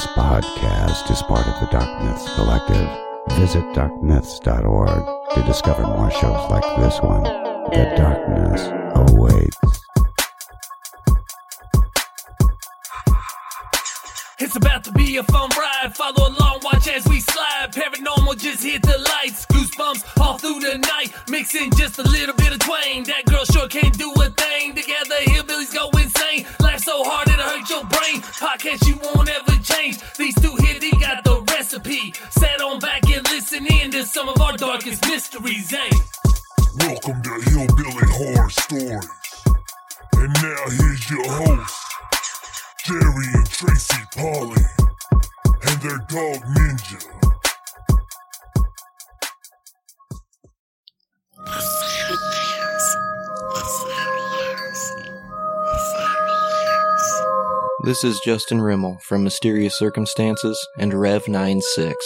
This podcast is part of the Dark Myths Collective. Visit darkmyths.org to discover more shows like this one. The darkness awaits. It's about to be a fun ride. Follow along, watch as we slide. Paranormal just hit the lights. Goosebumps all through the night. Mixing just a little bit of twang. That girl sure can't do a thing. Together, hillbillies go insane. Laugh so hard it'll hurt your brain. Podcast you won't ever change. These two here, they got the recipe. Sat on back and listen in to some of our darkest mysteries, eh? Welcome to Hillbilly Horror Stories. And now here's your host, Jerry and Tracy Polly, and their dog Ninja. This is Justin Rimmel from Mysterious Circumstances and Rev 96.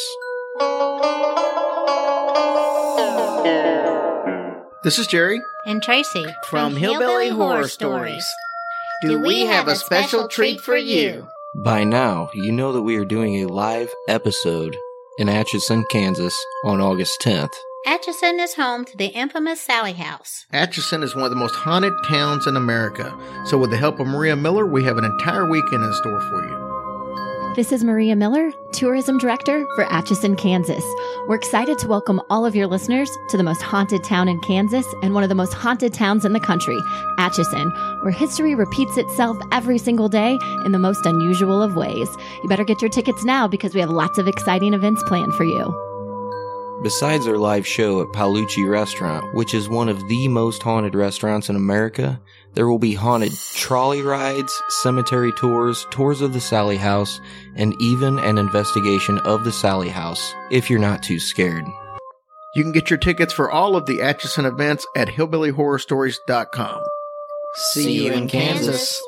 This is Jerry and Tracy from Hillbilly Horror Stories. Do we have a special treat for you? By now, you know that we are doing a live episode in Atchison, Kansas on August 10th. Atchison is home to the infamous Sallie House. Atchison is one of the most haunted towns in America. So, with the help of Maria Miller, we have an entire weekend in store for you. This is Maria Miller, Tourism Director for Atchison, Kansas. We're excited to welcome all of your listeners to the most haunted town in Kansas and one of the most haunted towns in the country, Atchison, where history repeats itself every single day in the most unusual of ways. You better get your tickets now because we have lots of exciting events planned for you. Besides our live show at Paolucci Restaurant, which is one of the most haunted restaurants in America, there will be haunted trolley rides, cemetery tours, tours of the Sallie House, and even an investigation of the Sallie House, if you're not too scared. You can get your tickets for all of the Atchison events at hillbillyhorrorstories.com. See you in Kansas.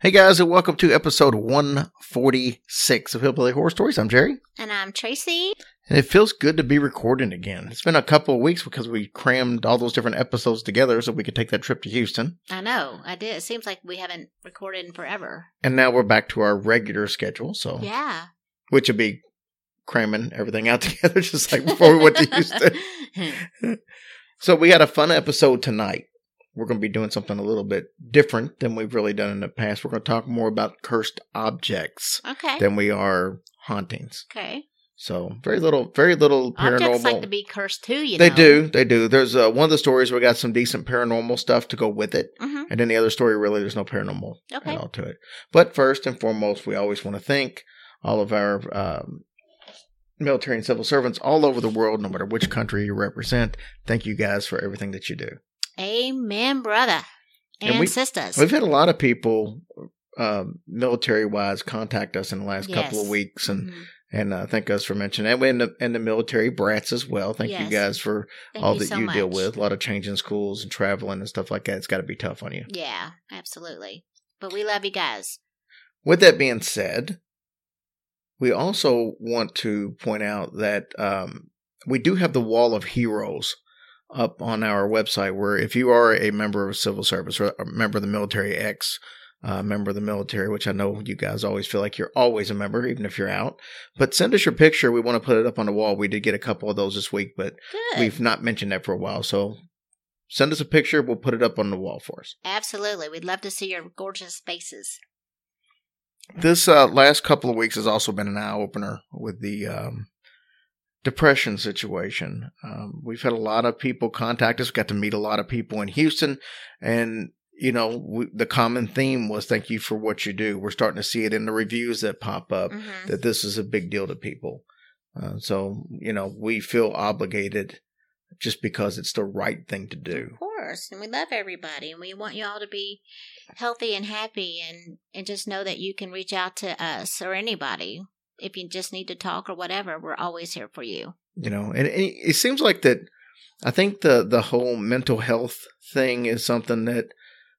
Hey guys, and welcome to episode 146 of Hillbilly Horror Stories. I'm Jerry. And I'm Tracy. And it feels good to be recording again. It's been a couple of weeks because we crammed all those different episodes together so we could take that trip to Houston. I know, I did. It seems like we haven't recorded in forever. And now we're back to our regular schedule, so Yeah. which would be cramming everything out together just like before we went to Houston. so we had a fun episode tonight. We're going to be doing something a little bit different than we've really done in the past. We're going to talk more about cursed objects okay. than we are hauntings. Okay. So very little, very little paranormal. Objects like to be cursed too, you they know. do, they do. There's uh, one of the stories we got some decent paranormal stuff to go with it, hmm and then the other story really there's no paranormal Okay. at all to it. But first and foremost, we always want to thank all of our um, military and civil servants all over the world, no matter which country you represent. Thank you guys for everything that you do. Amen, brother. And And, we- sisters. We've had a lot of people, um, military wise, contact us in the last couple of weeks, and Mhm. and uh, thank us for mentioning that. And the, and the military brats as well. Thank you guys for Thank all you that so you deal with. A lot of changing schools and traveling and stuff like that. It's got to be tough on you. Yeah, absolutely. But we love you guys. With that being said, we also want to point out that um, we do have the Wall of Heroes up on our website. Where if you are a member of civil service or a member of the military X, uh, member of the military, which I know you guys always feel like you're always a member, even if you're out. But send us your picture. We want to put it up on the wall. We did get a couple of those this week, but Good. we've not mentioned that for a while. So send us a picture. We'll put it up on the wall for us. Absolutely. We'd love to see your gorgeous faces. This uh, last couple of weeks has also been an eye opener with the um, depression situation. Um, we've had a lot of people contact us, got to meet a lot of people in Houston, and you know we, the common theme was thank you for what you do. We're starting to see it in the reviews that pop up Mhm. that this is a big deal to people. Uh, so you know we feel obligated just because it's the right thing to do. Of course. And we love everybody and we want you all to be healthy and happy and, and just know that you can reach out to us or anybody. If you just need to talk or whatever, we're always here for you. you know and it, seems like that i think the the whole mental health thing is something that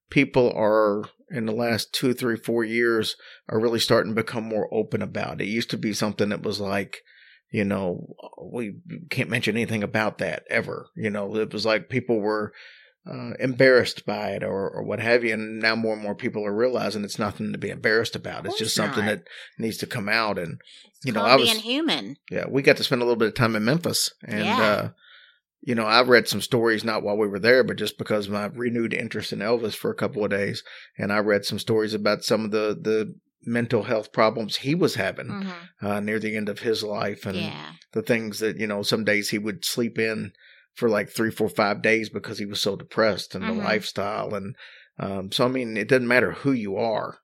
people are in the last two three four years are really starting to become more open about it used to be something that was like you know oh, we can't mention anything about that ever you know it was like people were uh, embarrassed by it or, or what have you. And now more and more people are realizing it's nothing to be embarrassed about. It's just something not. that needs to come out. And you know, I was being human. yeah, we got to spend a little bit of time in Memphis, and Yeah. uh, you know, I read some stories not while we were there, but just because of my renewed interest in Elvis for a couple of days, and I read some stories about some of the the mental health problems he was having hmm uh, near the end of his life, and Yeah. the things that you know, some days he would sleep in for like three, four, five days because he was so depressed and Mhm. the lifestyle, and um, so I mean, it doesn't matter who you are.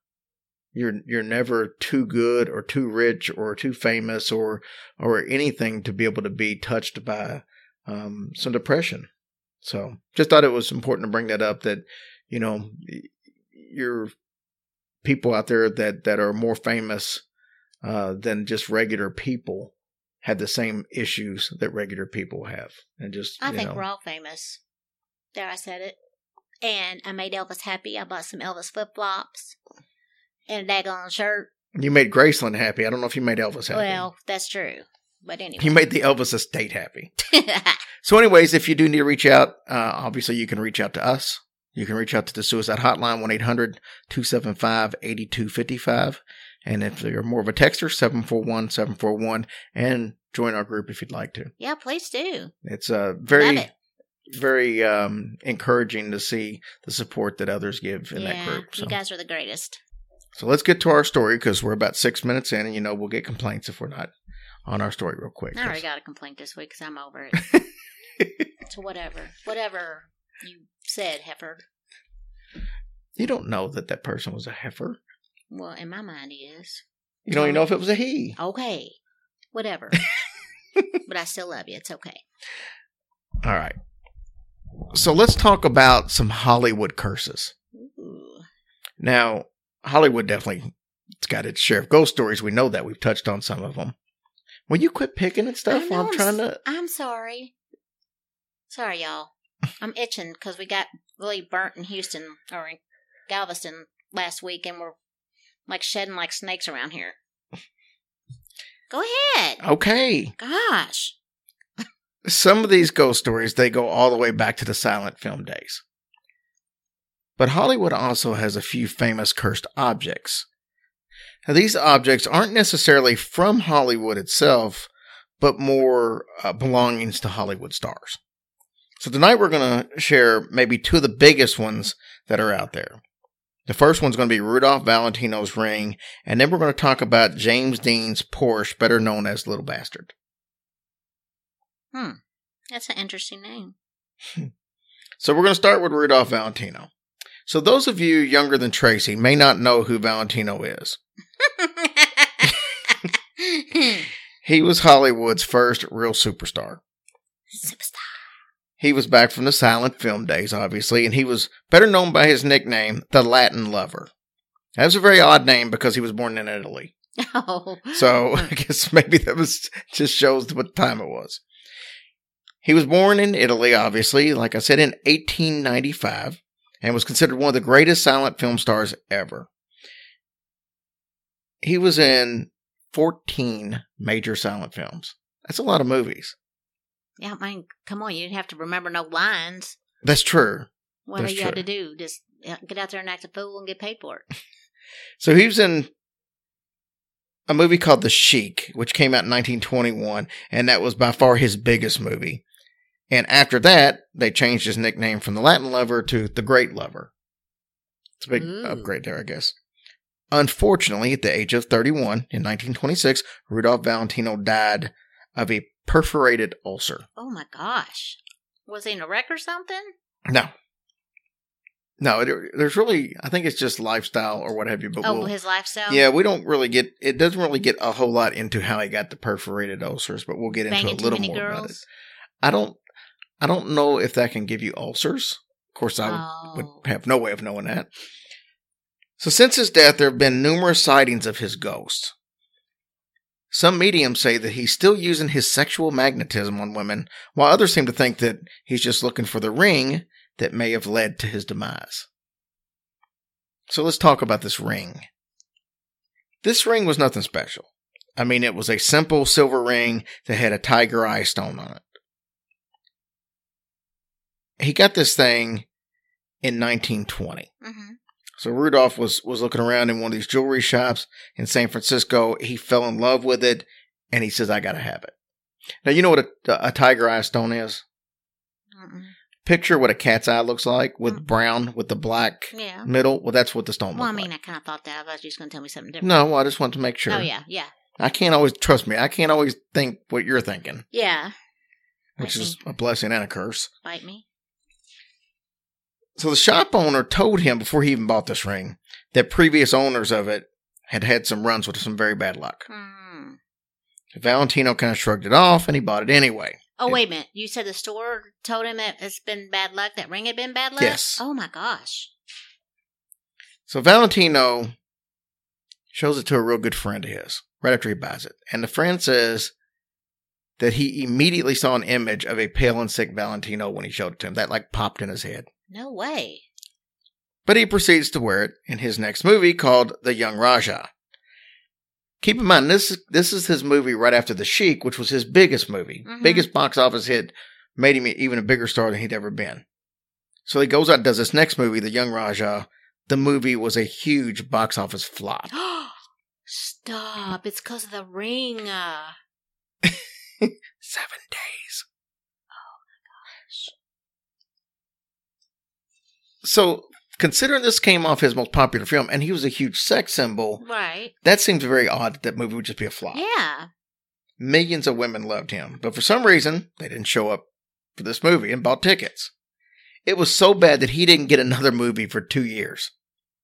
You're you're never too good or too rich or too famous or or anything to be able to be touched by um, some depression. So just thought it was important to bring that up. That you know, you're people out there that that are more famous uh, than just regular people have the same issues that regular people have, and just I think know, we're all famous. There, I said it. And I made Elvis happy. I bought some Elvis flip flops and a daggone shirt. you made Graceland happy. I don't know if you made Elvis happy. Well, that's true. But anyway. you made the Elvis estate happy. So, anyways, if you do need to reach out, uh, obviously you can reach out to us. You can reach out to the suicide hotline, 1 800 275 8255. And if you're more of a texter, 741 741. And join our group if you'd like to. yeah, please do. It's uh, very, it. very um, encouraging to see the support that others give in yeah, that group. So. you guys are the greatest. so, let's get to our story because we're about six minutes in, and you know, we'll get complaints if we're not on our story real quick. I already got a complaint this week because I'm over it. so whatever, whatever you said, heifer. you don't know that that person was a heifer. Well, in my mind, he is. You don't even know if it was a he. Okay, whatever. but I still love you. It's okay. All right. So let's talk about some Hollywood curses. Ooh. Now, Hollywood definitely it's got its share of ghost stories. We know that. We've touched on some of them. Will you quit picking and stuff while know, I'm trying to? I'm sorry. Sorry, y'all. I'm itching because we got really burnt in Houston or in Galveston last week, and we're like shedding like snakes around here. Go ahead. Okay. Gosh. Some of these ghost stories, they go all the way back to the silent film days. But Hollywood also has a few famous cursed objects. Now, these objects aren't necessarily from Hollywood itself, but more uh, belongings to Hollywood stars. So tonight we're going to share maybe two of the biggest ones that are out there. The first one's going to be Rudolph Valentino's ring, and then we're going to talk about James Dean's Porsche, better known as Little Bastard. Hmm. That's an interesting name. So we're going to start with Rudolph Valentino. So those of you younger than Tracy may not know who Valentino is. He was Hollywood's first real superstar. Superstar. He was back from the silent film days, obviously, and he was better known by his nickname, the Latin Lover. That was a very odd name because he was born in Italy. Oh. So I guess maybe that was just shows what time it was. He was born in Italy, obviously, like I said, in 1895, and was considered one of the greatest silent film stars ever. He was in 14 major silent films. That's a lot of movies. Yeah, I mean, come on, you didn't have to remember no lines. That's true. What That's do you had true. to do? Just get out there and act a fool and get paid for it. So he was in a movie called The Sheik, which came out in 1921, and that was by far his biggest movie. And after that, they changed his nickname from the Latin Lover to the Great Lover. It's a big Ooh. upgrade there, I guess. Unfortunately, at the age of 31 in 1926, Rudolph Valentino died of a perforated ulcer. Oh my gosh. Was he in a wreck or something? No. No, it, there's really, I think it's just lifestyle or what have you, but oh, we'll, his lifestyle? Yeah, we don't really get it doesn't really get a whole lot into how he got the perforated ulcers, but we'll get into a little more about it. I don't I don't know if that can give you ulcers. Of course I would, Oh. would have no way of knowing that. So since his death there have been numerous sightings of his ghost. Some mediums say that he's still using his sexual magnetism on women, while others seem to think that he's just looking for the ring that may have led to his demise. So let's talk about this ring. This ring was nothing special. I mean, it was a simple silver ring that had a tiger eye stone on it. he got this thing in 1920. Mm-hmm. So Rudolph was was looking around in one of these jewelry shops in San Francisco. He fell in love with it, and he says, "I gotta have it." Now you know what a, a tiger eye stone is. Mm-mm. Picture what a cat's eye looks like with Mm. brown with the black Yeah. middle. Well, that's what the stone. Well, I mean, like. I kind of thought that. I was just going to tell me something different. no, well, I just want to make sure. Oh, yeah. Yeah. I can't always trust me. I can't always think what you're thinking, Yeah. which is a blessing and a curse. Bite me. So the shop owner told him before he even bought this ring that previous owners of it had had some runs with some very bad luck. Hmm. Valentino kind of shrugged it off and he bought it anyway. Oh, Yeah. wait a minute. You said the store told him that it's been bad luck? That ring had been bad luck? Yes. Oh, my gosh. So Valentino shows it to a real good friend of his right after he buys it. And the friend says that he immediately saw an image of a pale and sick Valentino when he showed it to him. That like popped in his head. No way. But he proceeds to wear it in his next movie called The Young Raja. Keep in mind, this this is his movie right after The Sheik, which was his biggest movie, Mhm. biggest box office hit, made him even a bigger star than he'd ever been. So he goes out and does this next movie, The Young Raja. The movie was a huge box office flop. Stop. It's because of the ring. Seven days. So, considering this came off his most popular film, and he was a huge sex symbol, right. that seems very odd that that movie would just be a flop. Yeah. Millions of women loved him, but for some reason, they didn't show up for this movie and bought tickets. It was so bad that he didn't get another movie for two years.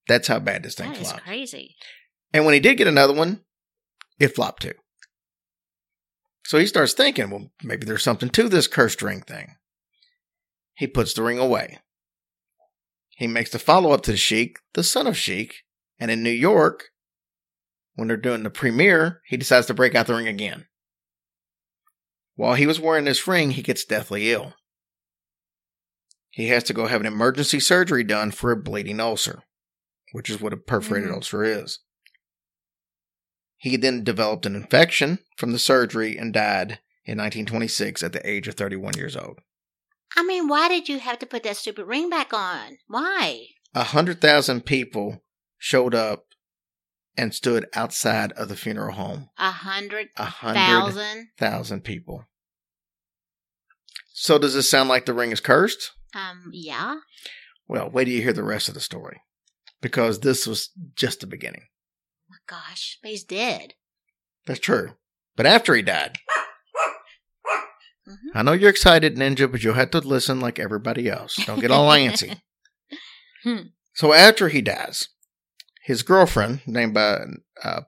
That's how bad this thing That flopped. crazy. And when he did get another one, it flopped too. So he starts thinking, well, maybe there's something to this cursed ring thing. He puts the ring away. He makes the follow up to the Sheik, the son of Sheik, and in New York, when they're doing the premiere, he decides to break out the ring again. While he was wearing this ring, he gets deathly ill. He has to go have an emergency surgery done for a bleeding ulcer, which is what a perforated Mhm. ulcer is. He then developed an infection from the surgery and died in 1926 at the age of 31 years old. I mean, why did you have to put that stupid ring back on? Why? A hundred thousand people showed up and stood outside of the funeral home. A hundred A hundred thousand? thousand people. So does this sound like the ring is cursed? Um, yeah. Well, wait till you hear the rest of the story. Because this was just the beginning. Oh my gosh, but he's dead. That's true. But after he died, Mhm. I know you're excited, Ninja, but you'll have to listen like everybody else. Don't get all antsy. Hmm. so after he dies, his girlfriend, named by uh,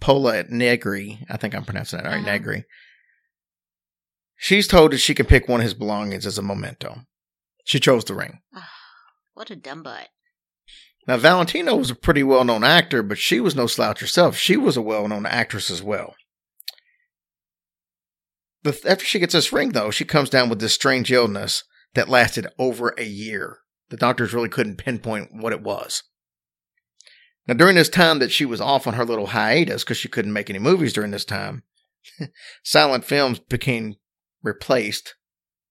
Pola Negri, I think I'm pronouncing that right, Uh-huh. Negri, she's told that she can pick one of his belongings as a memento. She chose the ring. What a dumb butt. Now, Valentino was a pretty well known actor, but she was no slouch herself. She was a well known actress as well. After she gets this ring, though, she comes down with this strange illness that lasted over a year. The doctors really couldn't pinpoint what it was. Now, during this time that she was off on her little hiatus, because she couldn't make any movies during this time, silent films became replaced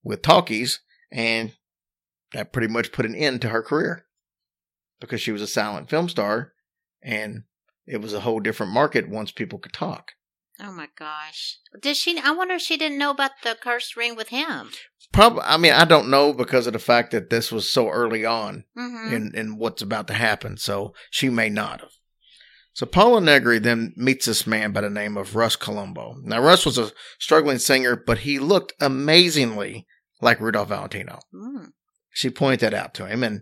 with talkies, and that pretty much put an end to her career because she was a silent film star and it was a whole different market once people could talk. Oh my gosh. Did she? I wonder if she didn't know about the cursed ring with him. Probably, I mean, I don't know because of the fact that this was so early on Mm-hmm. in, in what's about to happen, so she may not have. So Pola Negri then meets this man by the name of Russ Columbo. Now, Russ was a struggling singer, but he looked amazingly like Rudolph Valentino. Mm. She pointed that out to him, and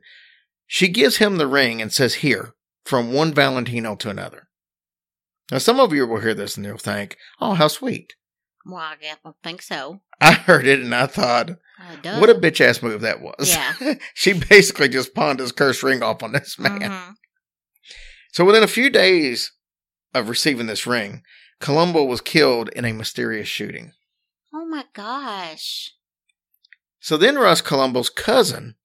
she gives him the ring and says, Here, from one Valentino to another. Now, some of you will hear this and you'll think, Oh, how sweet. Well, I guess- I think so. I heard it and I thought, Uh, what a bitch ass move that was. Yeah. she basically just pawned his cursed ring off on this man. Mhm. So within a few days of receiving this ring, Columbo was killed in a mysterious shooting. Oh my gosh. So then Russ Columbo's cousin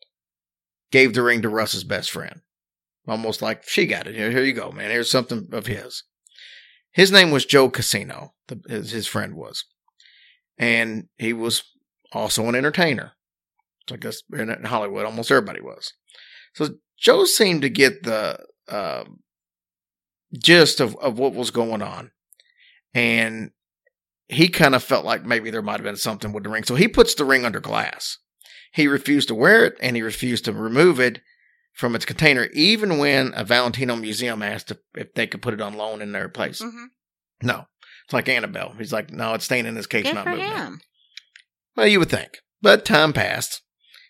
gave the ring to Russ's best friend. Almost like she got it. Here, here you go, man. Here's something of his. His name was Joe Casino, the, his, friend was. And he was also an entertainer. So I guess in Hollywood, almost everybody was. So Joe seemed to get the uh, gist of, of what was going on. And he kind of felt like maybe there might have been something with the ring. So he puts the ring under glass. He refused to wear it and he refused to remove it from its container, even when a Valentino museum asked if, if they could put it on loan in their place. hmm No. It's like Annabelle. He's like, no, it's staying in this case, Good not moving. it." him. Well, you would think. But time passed,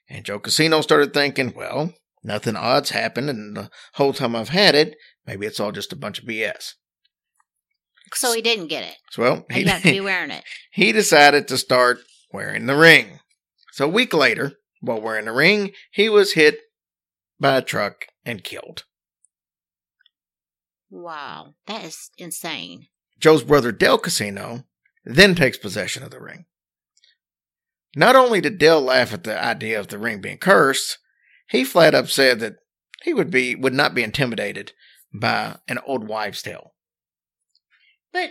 and Joe Casino started thinking, well, nothing odd's happened, and the whole time I've had it, maybe it's all just a bunch of BS. So he didn't get it. So, well, He got to be wearing it. he decided to start wearing the ring. So a week later, while wearing the ring, he was hit by a truck and killed. Wow, that is insane. Joe's brother Dale Casino then takes possession of the ring. Not only did Dale laugh at the idea of the ring being cursed, he flat up said that he would be would not be intimidated by an old wives' tale. But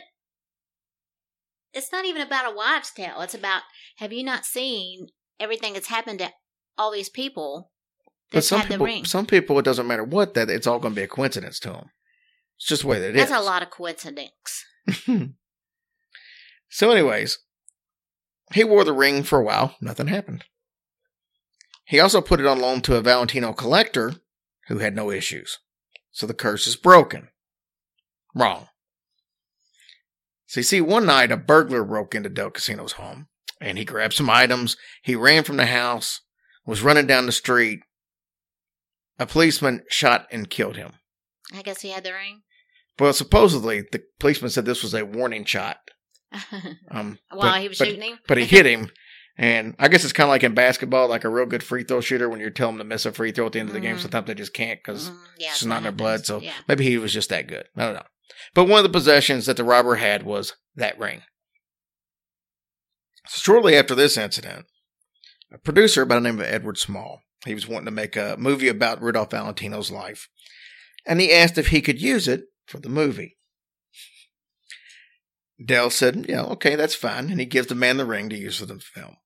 it's not even about a wives' tale. It's about have you not seen everything that's happened to all these people But some people, some people, it doesn't matter what that it's all going to be a coincidence to them. It's just the way that it is. That's a lot of coincidence. so, anyways, he wore the ring for a while. Nothing happened. He also put it on loan to a Valentino collector who had no issues. So the curse is broken. Wrong. So you see, one night a burglar broke into Del Casino's home and he grabbed some items. He ran from the house, was running down the street. A policeman shot and killed him. I guess he had the ring. Well, supposedly the policeman said this was a warning shot. Um, While but- he was but- shooting him. but he hit him. And I guess it's kind of like in basketball, like a real good free throw shooter. When you're telling them to miss a free throw at the end of the game, Mhm. sometimes they just can't because Mhm, yeah, it's not in their blood. So yeah. maybe he was just that good. I don't know. But one of the possessions that the robber had was that ring. So Shortly after this incident, a producer by the name of Edward Small, he was wanting to make a movie about Rudolph Valentino's life, and he asked if he could use it for the movie. Del said, Yeah, okay, that's fine. And he gives the man the ring to use for the film.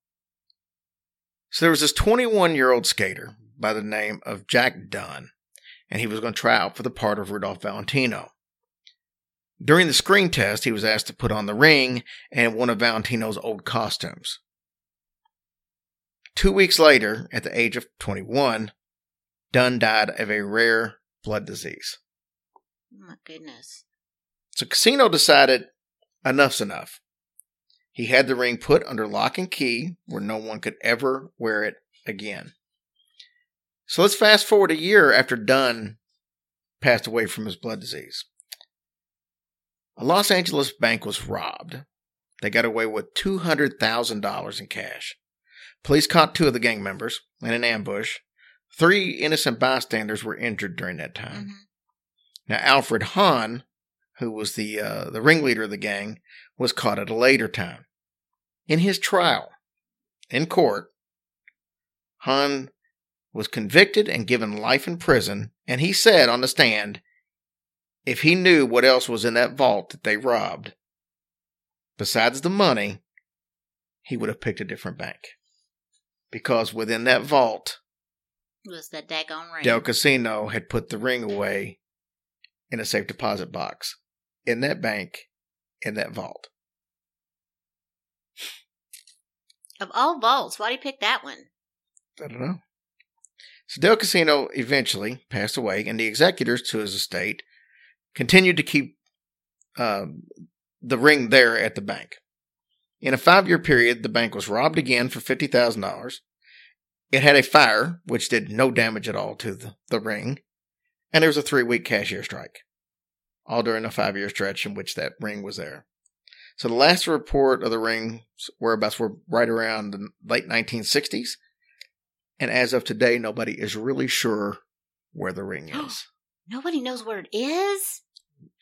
So there was this 21 year old skater by the name of Jack Dunn, and he was going to try out for the part of Rudolph Valentino. During the screen test, he was asked to put on the ring and one of Valentino's old costumes. Two weeks later, at the age of 21, Dunn died of a rare blood disease. Oh my goodness. So Casino decided enough's enough. He had the ring put under lock and key where no one could ever wear it again. So let's fast forward a year after Dunn passed away from his blood disease. A Los Angeles bank was robbed. They got away with $200,000 in cash. Police caught two of the gang members in an ambush. Three innocent bystanders were injured during that time. Mhm. Now, Alfred Hahn, who was the uh, the ringleader of the gang, was caught at a later time. In his trial, in court, Hahn was convicted and given life in prison, and he said on the stand, if he knew what else was in that vault that they robbed, besides the money, he would have picked a different bank. Because within that vault, Was that daggone ring? Del Casino had put the ring away in a safe deposit box in that bank, in that vault. Of all vaults, why do he pick that one? I don't know. So Del Casino eventually passed away, and the executors to his estate continued to keep um, the ring there at the bank. In a five year period, the bank was robbed again for $50,000. It had a fire, which did no damage at all to the, the ring, and there was a three week cashier strike, all during a five year stretch in which that ring was there. So the last report of the ring's whereabouts were right around the late 1960s. And as of today, nobody is really sure where the ring is. Nobody knows where it is.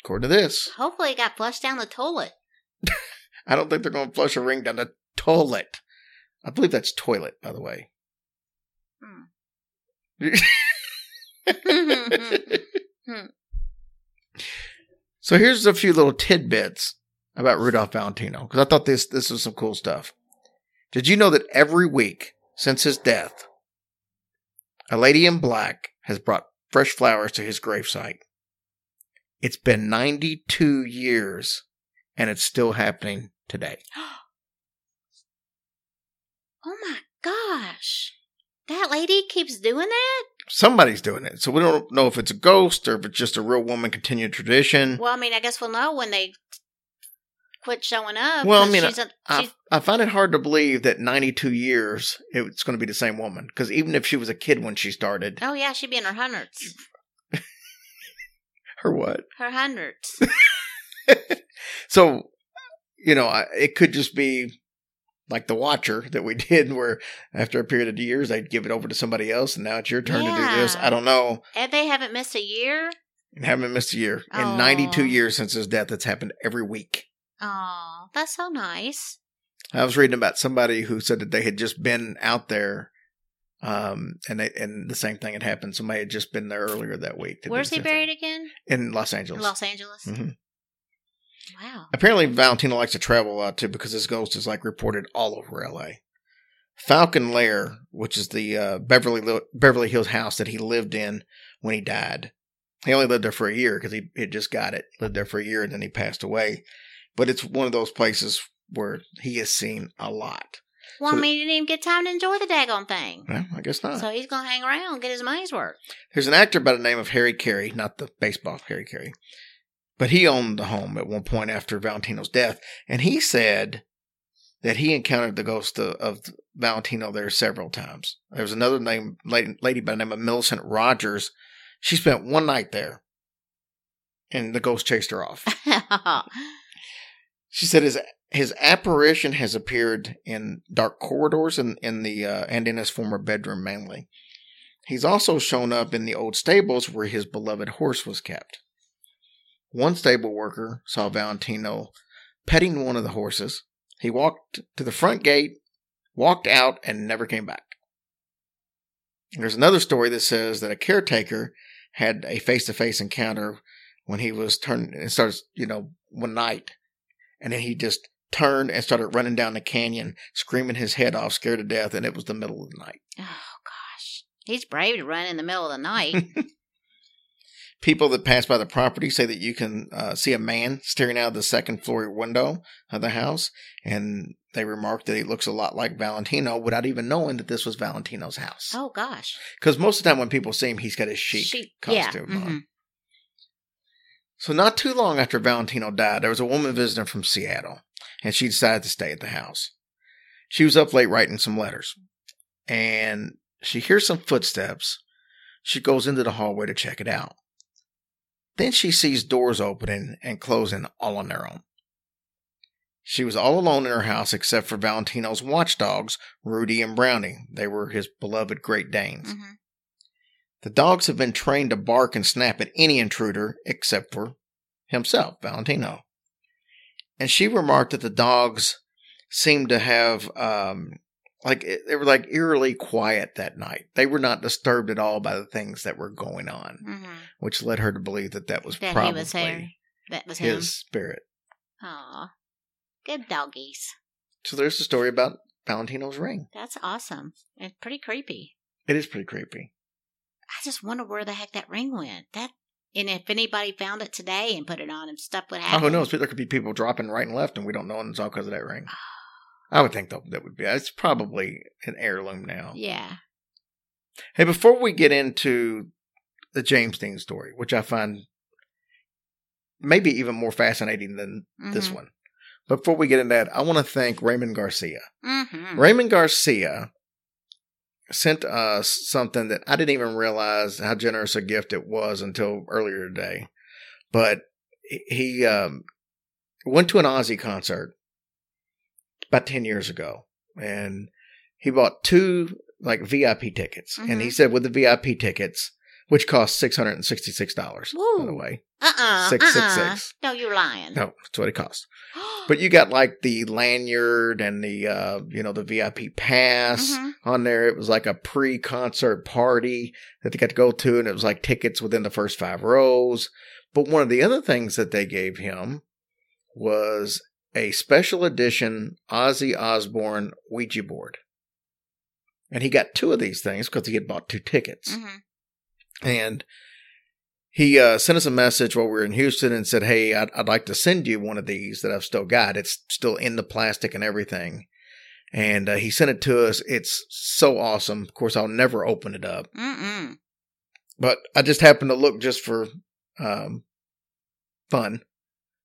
According to this, Hopefully, it got flushed down the toilet. I don't think they're going to flush a ring down the toilet. I believe that's toilet, by the way. Hmm. so here's a few little tidbits about Rudolph Valentino because I thought this this was some cool stuff. Did you know that every week since his death, A lady in black has brought fresh flowers to his gravesite. It's been 92 years and it's still happening today. Oh my gosh. That lady keeps doing that? Somebody's doing it. So we don't know if it's a ghost or if it's just a real woman continued tradition. Well, I mean, I guess we'll know when they quit showing up. Well, I mean, she's a, I, she's, I find it hard to believe that 92 years it's going to be the same woman. Because even if she was a kid when she started, oh yeah, she'd be in her hundreds. her what? Her hundreds. so, you know, it could just be like the Watcher that we did, where after a period of years they'd give it over to somebody else, and now it's your turn to do this. I don't know. and they haven't missed a year. And haven't missed a year in 92 years since his death. It's happened every week. Oh, that's so nice. I was reading about somebody who said that they had just been out there, um, and they, and the same thing had happened. Somebody had just been there earlier that week. Where's he same thing. buried again? In Los Angeles. Los Angeles. Mhm. Wow. Apparently, Valentina likes to travel a lot too because his ghost is like reported all over LA. Falcon Lair, which is the uh, Beverly Beverly Hills house that he lived in when he died. He only lived there for a year because he had just got it. Lived there for a year and then he passed away. But it's one of those places where he has seen a lot. Well, So- I mean, he didn't even get time to enjoy the daggone thing. Well, I guess not. So he's gonna hang around and get his money's worth. There's an actor by the name of Harry Carey, not the baseball Harry Carey, but he owned the home at one point after Valentino's death, and he said that he encountered the ghost of, of Valentino there several times. There was another name lady, lady by the name of Millicent Rogers. She spent one night there, and the ghost chased her off. She said his his apparition has appeared in dark corridors and in the uh, and in his former bedroom mainly. He's also shown up in the old stables where his beloved horse was kept. One stable worker saw Valentino petting one of the horses. He walked to the front gate, walked out, and never came back. There's another story that says that a caretaker had a face to face encounter when he was turned and starts, you know, one night and then he just turned and started running down the canyon, screaming his head off, scared to death, and it was the middle of the night. oh gosh, he's brave to run in the middle of the night. People that pass by the property say that you can uh, see a man staring out of the second floor window of the house, and they remark that he looks a lot like Valentino without even knowing that this was Valentino's house. oh gosh, Because most of the time when people see him, he's got his sheik Sheik, costume yeah, on. mhm. So not too long after Valentino died, there was a woman visiting from Seattle, and she decided to stay at the house. She was up late writing some letters, and she hears some footsteps. She goes into the hallway to check it out. Then she sees doors opening and closing all on their own. She was all alone in her house except for Valentino's watchdogs, Rudy and Brownie. They were his beloved Great Danes. Mhm. The dogs have been trained to bark and snap at any intruder except for himself, Valentino. And she remarked that the dogs seemed to have, um, like, they were like eerily quiet that night. They were not disturbed at all by the things that were going on, Mhm. which led her to believe that that was That probably was. That was him. his spirit. Aw, good doggies. So there's the story about Valentino's ring. That's awesome and pretty creepy. It is pretty creepy. I just wonder where the heck that ring went. That and if anybody found it today and put it on and stuff would happen. Oh, who knows? There could be people dropping right and left, and we don't know, and it's all because of that ring. I would think though that would be. It's probably an heirloom now. Yeah. Hey, before we get into the James Dean story, which I find maybe even more fascinating than this Mhm. one, before we get into that, I want to thank Raymond Garcia. Mm-hmm. Raymond Garcia sent us something that I didn't even realize how generous a gift it was until earlier today. But he um, went to an Ozzy concert about 10 years ago and he bought two like VIP tickets. And he Mhm. said with the VIP tickets, which cost $666, by the way. Uh-uh. Six, six, uh-uh. six. No, you're lying. No, that's what it cost. But you got like the lanyard and the uh, you know the VIP pass Mhm. on there. It was like a pre-concert party that they got to go to, and it was like tickets within the first five rows. But one of the other things that they gave him was a special edition Ozzy Osbourne Ouija board. and he got two of these things because he had bought two tickets. hmm And he uh, sent us a message while we were in Houston and said, "Hey, I'd, I'd like to send you one of these that I've still got. It's still in the plastic and everything." And uh, he sent it to us. It's so awesome. Of course, I'll never open it up, Mm-mm. but I just happened to look just for um, fun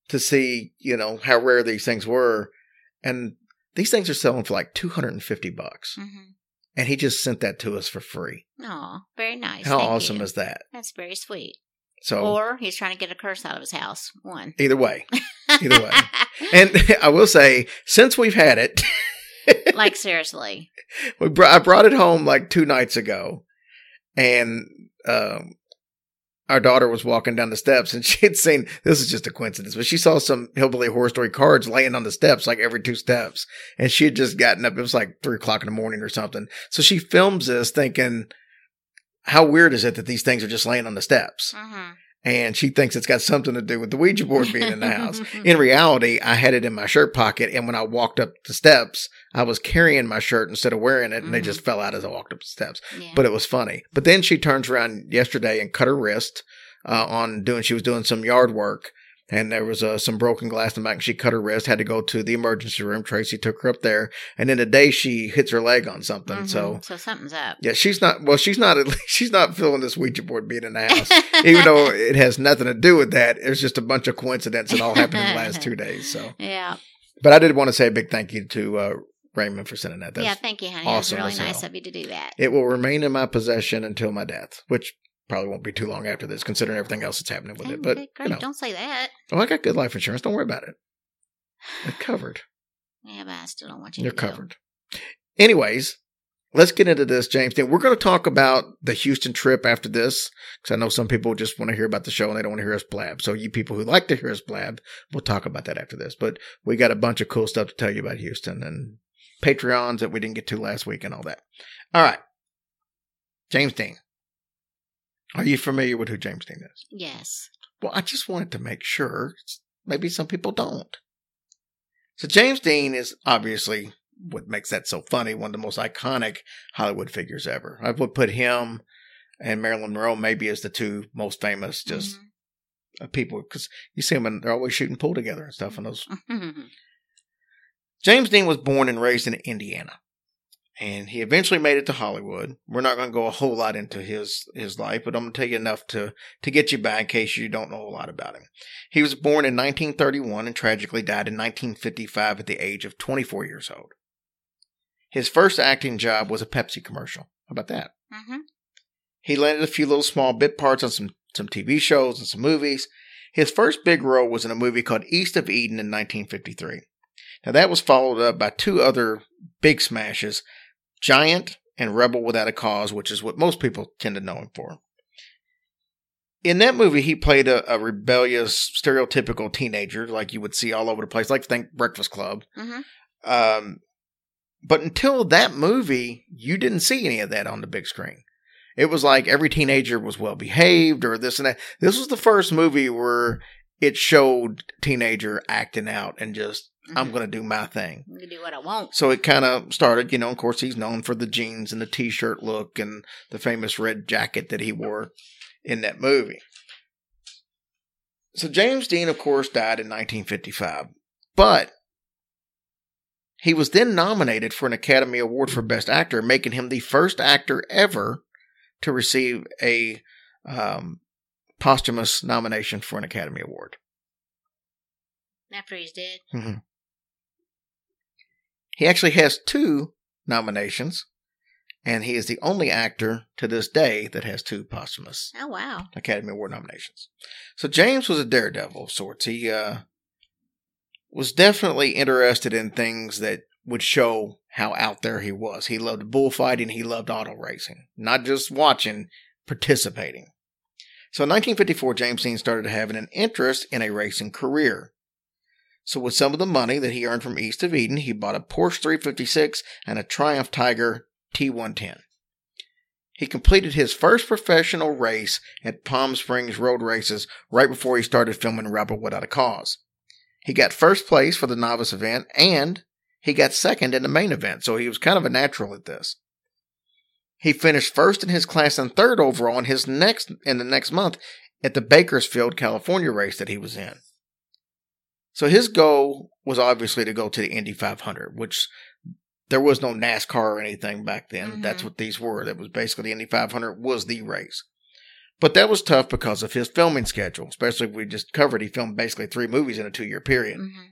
to see, you know, how rare these things were, and these things are selling for like two hundred and fifty bucks. Mm-hmm. And he just sent that to us for free. Oh, very nice. How Thank awesome you. is that? That's very sweet. So Or he's trying to get a curse out of his house. One. either way, Either way. And I will say, since we've had it, like seriously. we br- I brought it home like two nights ago, and um, our daughter was walking down the steps, and she had seen this is just a coincidence, but she saw some hillbilly horror story cards laying on the steps, like every two steps, and she had just gotten up. It was like three o'clock in the morning or something. So she films this, thinking, "How weird is it that these things are just laying on the steps?" Mm-hmm. And she thinks it's got something to do with the Ouija board being in the house. In reality, I had it in my shirt pocket, and when I walked up the steps, I was carrying my shirt instead of wearing it, and they Mhm. just fell out as I walked up the steps. yeah. But it was funny. But then she turns around yesterday and cut her wrist uh, on doing. She was doing some yard work, and there was uh, some broken glass in the back. And she cut her wrist, had to go to the emergency room. Tracy took her up there, and in then today she hits her leg on something. Mhm. So so something's up. yeah, she's not. Well, she's not. At least, she's not feeling this Ouija board being in the house even though it has nothing to do with that, it's just a bunch of coincidence that all happened in the last two days. So, yeah. but I did want to say a big thank you to uh, Raymond for sending that. That's, yeah, thank you, honey. awesome it was really nice hell. of you to do that. It will remain in my possession until my death, which probably won't be too long after this, considering everything else that's happening with it. But Okay, you know, Don't say that. oh, I got good life insurance. Don't worry about it. It's covered. Yeah, but I still don't want you You're covered. Anyways, let's get into this, James. Then we're going to talk about the Houston trip after this, because I know some people just want to hear about the show and they don't want to hear us blab. So you people who like to hear us blab, we'll talk about that after this. But we got a bunch of cool stuff to tell you about Houston and Patreons that we didn't get to last week and all that. All right, James Dean. Are you familiar with who James Dean is? Yes. Well, I just wanted to make sure. Maybe some people don't. So James Dean is obviously what makes that so funny, one of the most iconic Hollywood figures ever. I would put him and Marilyn Monroe maybe as the two most famous just Mhm. uh, people because you see them and they're always shooting pool together and stuff. And those. James Dean was born and raised in Indiana, and he eventually made it to Hollywood. We're not going to go a whole lot into his his life, but I'm going to tell you enough to to get you by in case you don't know a lot about him. He was born in 1931 and tragically died in 1955 at the age of 24 years old. His first acting job was a Pepsi commercial. How about that? Mhm. He landed a few little small bit parts on some some TV shows and some movies. His first big role was in a movie called East of Eden in 1953. Now that was followed up by two other big smashes, Giant and Rebel Without a Cause, which is what most people tend to know him for. In that movie, he played a, a rebellious, stereotypical teenager, like you would see all over the place, like think Breakfast Club. Mhm. Um, but until that movie, you didn't see any of that on the big screen. It was like every teenager was well behaved or this and that. This was the first movie where it showed teenager acting out and just, I'm Mhm. going to do my thing. You can do what I want. So it kind of started, you know, of course, he's known for the jeans and the t shirt look and the famous red jacket that he wore in that movie. So James Dean, of course, died in 1955, but he was then nominated for an Academy Award for Best Actor, making him the first actor ever to receive a um, posthumous nomination for an Academy Award. After he's dead. He actually has two nominations, and he is the only actor to this day that has two posthumous Oh wow. Academy Award nominations. So James was a daredevil of sorts. He uh, was definitely interested in things that would show how out there he was. He loved bullfighting. He loved auto racing, not just watching, participating. So in 1954, James Dean started having an interest in a racing career. So with some of the money that he earned from East of Eden, he bought a Porsche 356 and a Triumph Tiger T110. He completed his first professional race at Palm Springs Road Races right before he started filming Rebel Without a Cause. He got first place for the novice event and he got second in the main event, so he was kind of a natural at this. He finished first in his class and third overall in his next in the next month at the Bakersfield, California race that he was in. So his goal was obviously to go to the Indy 500, which there was no NASCAR or anything back then. Mhm. That's what these were. That was basically the Indy 500 was the race. But that was tough because of his filming schedule, especially if we just covered. He filmed basically three movies in a two year period. hmm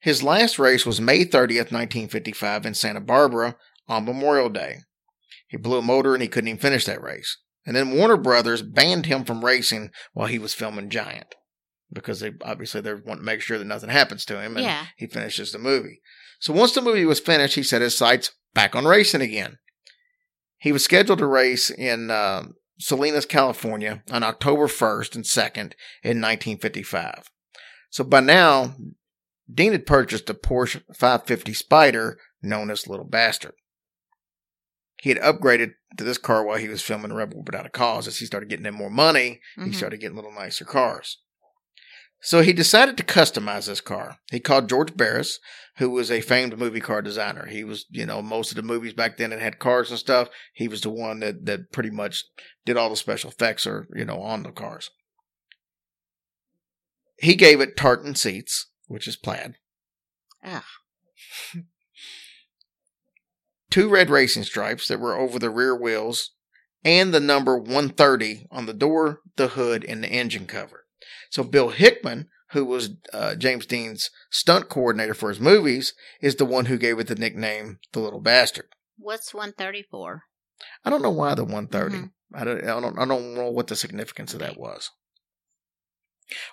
His last race was May 30th, 1955, in Santa Barbara on Memorial Day. He blew a motor and he couldn't even finish that race. And then Warner Brothers banned him from racing while he was filming Giant because they obviously they want to make sure that nothing happens to him and Yeah. he finishes the movie. So once the movie was finished, he set his sights back on racing again. He was scheduled to race in uh, Salinas, California on October 1st and 2nd in 1955. So by now, Dean had purchased a Porsche 550 Spider known as Little Bastard. He had upgraded to this car while he was filming Rebel Without a Cause. As he started getting in more money, he Mhm. started getting little nicer cars. So he decided to customize this car. He called George Barris, who was a famed movie car designer. He was, you know, most of the movies back then that had cars and stuff. He was the one that, that pretty much did all the special effects or, you know, on the cars. He gave it tartan seats, which is plaid. Ugh. Two red racing stripes that were over the rear wheels and the number 130 on the door, the hood, and the engine cover. So Bill Hickman, who was uh, James Dean's stunt coordinator for his movies, is the one who gave it the nickname the Little Bastard. What's 134? I don't know why the 130. Mhm. I don't. I don't. I don't know what the significance of that was.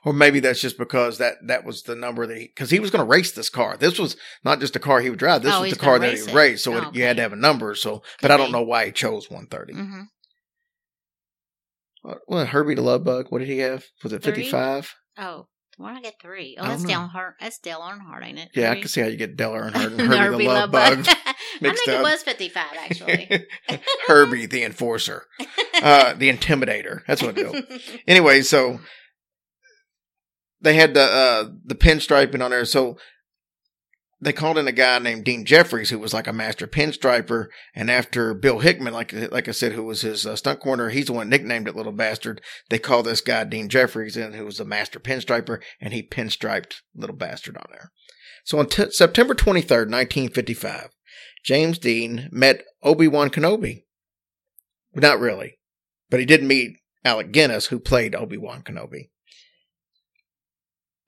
Or maybe that's just because that that was the number that he because he was going to race this car. This was not just a car he would drive. This Oh, was the car that he it. raced. So Oh, it, you had to have a number. So, but I don't be. know why he chose 130. hmm What, what, Herbie the Love Bug? What did he have? Was it 55? Oh, why did I get three? Oh, that's. Dale Earnhardt. That's Dale Earnhardt, ain't it? Yeah, I can see how you get Dale Earnhardt and And Herbie, the Love Bug. I think up. it was 55, actually. Herbie the Enforcer, uh, the Intimidator. That's what it was. anyway, so they had the uh, the pinstriping on there. So they called in a guy named Dean Jeffries, who was like a master pinstriper. And after Bill Hickman, like like I said, who was his uh, stunt corner, he's the one nicknamed it Little Bastard. They called this guy Dean Jeffries in, who was a master pinstriper, and he pinstriped Little Bastard on there. So on t- September 23rd, 1955, James Dean met Obi Wan Kenobi. Not really, but he did meet Alec Guinness, who played Obi Wan Kenobi.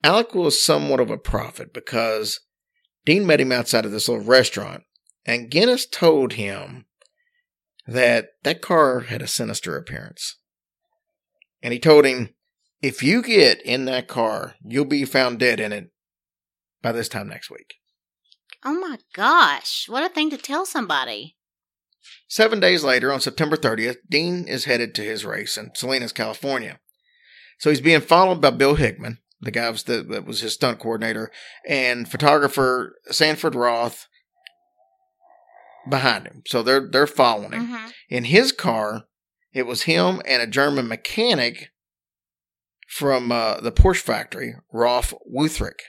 Alec was somewhat of a prophet because Dean met him outside of this little restaurant, and Guinness told him that that car had a sinister appearance. And he told him, if you get in that car, you'll be found dead in it by this time next week. oh my gosh. What a thing to tell somebody. Seven days later, on September 30th, Dean is headed to his race in Salinas, California. So he's being followed by Bill Hickman, the guy was the, that was his stunt coordinator, and photographer Sanford Roth behind him. So they're they're following him. hmm In his car, it was him and a German mechanic from uh, the Porsche factory, Rolf Wutherich.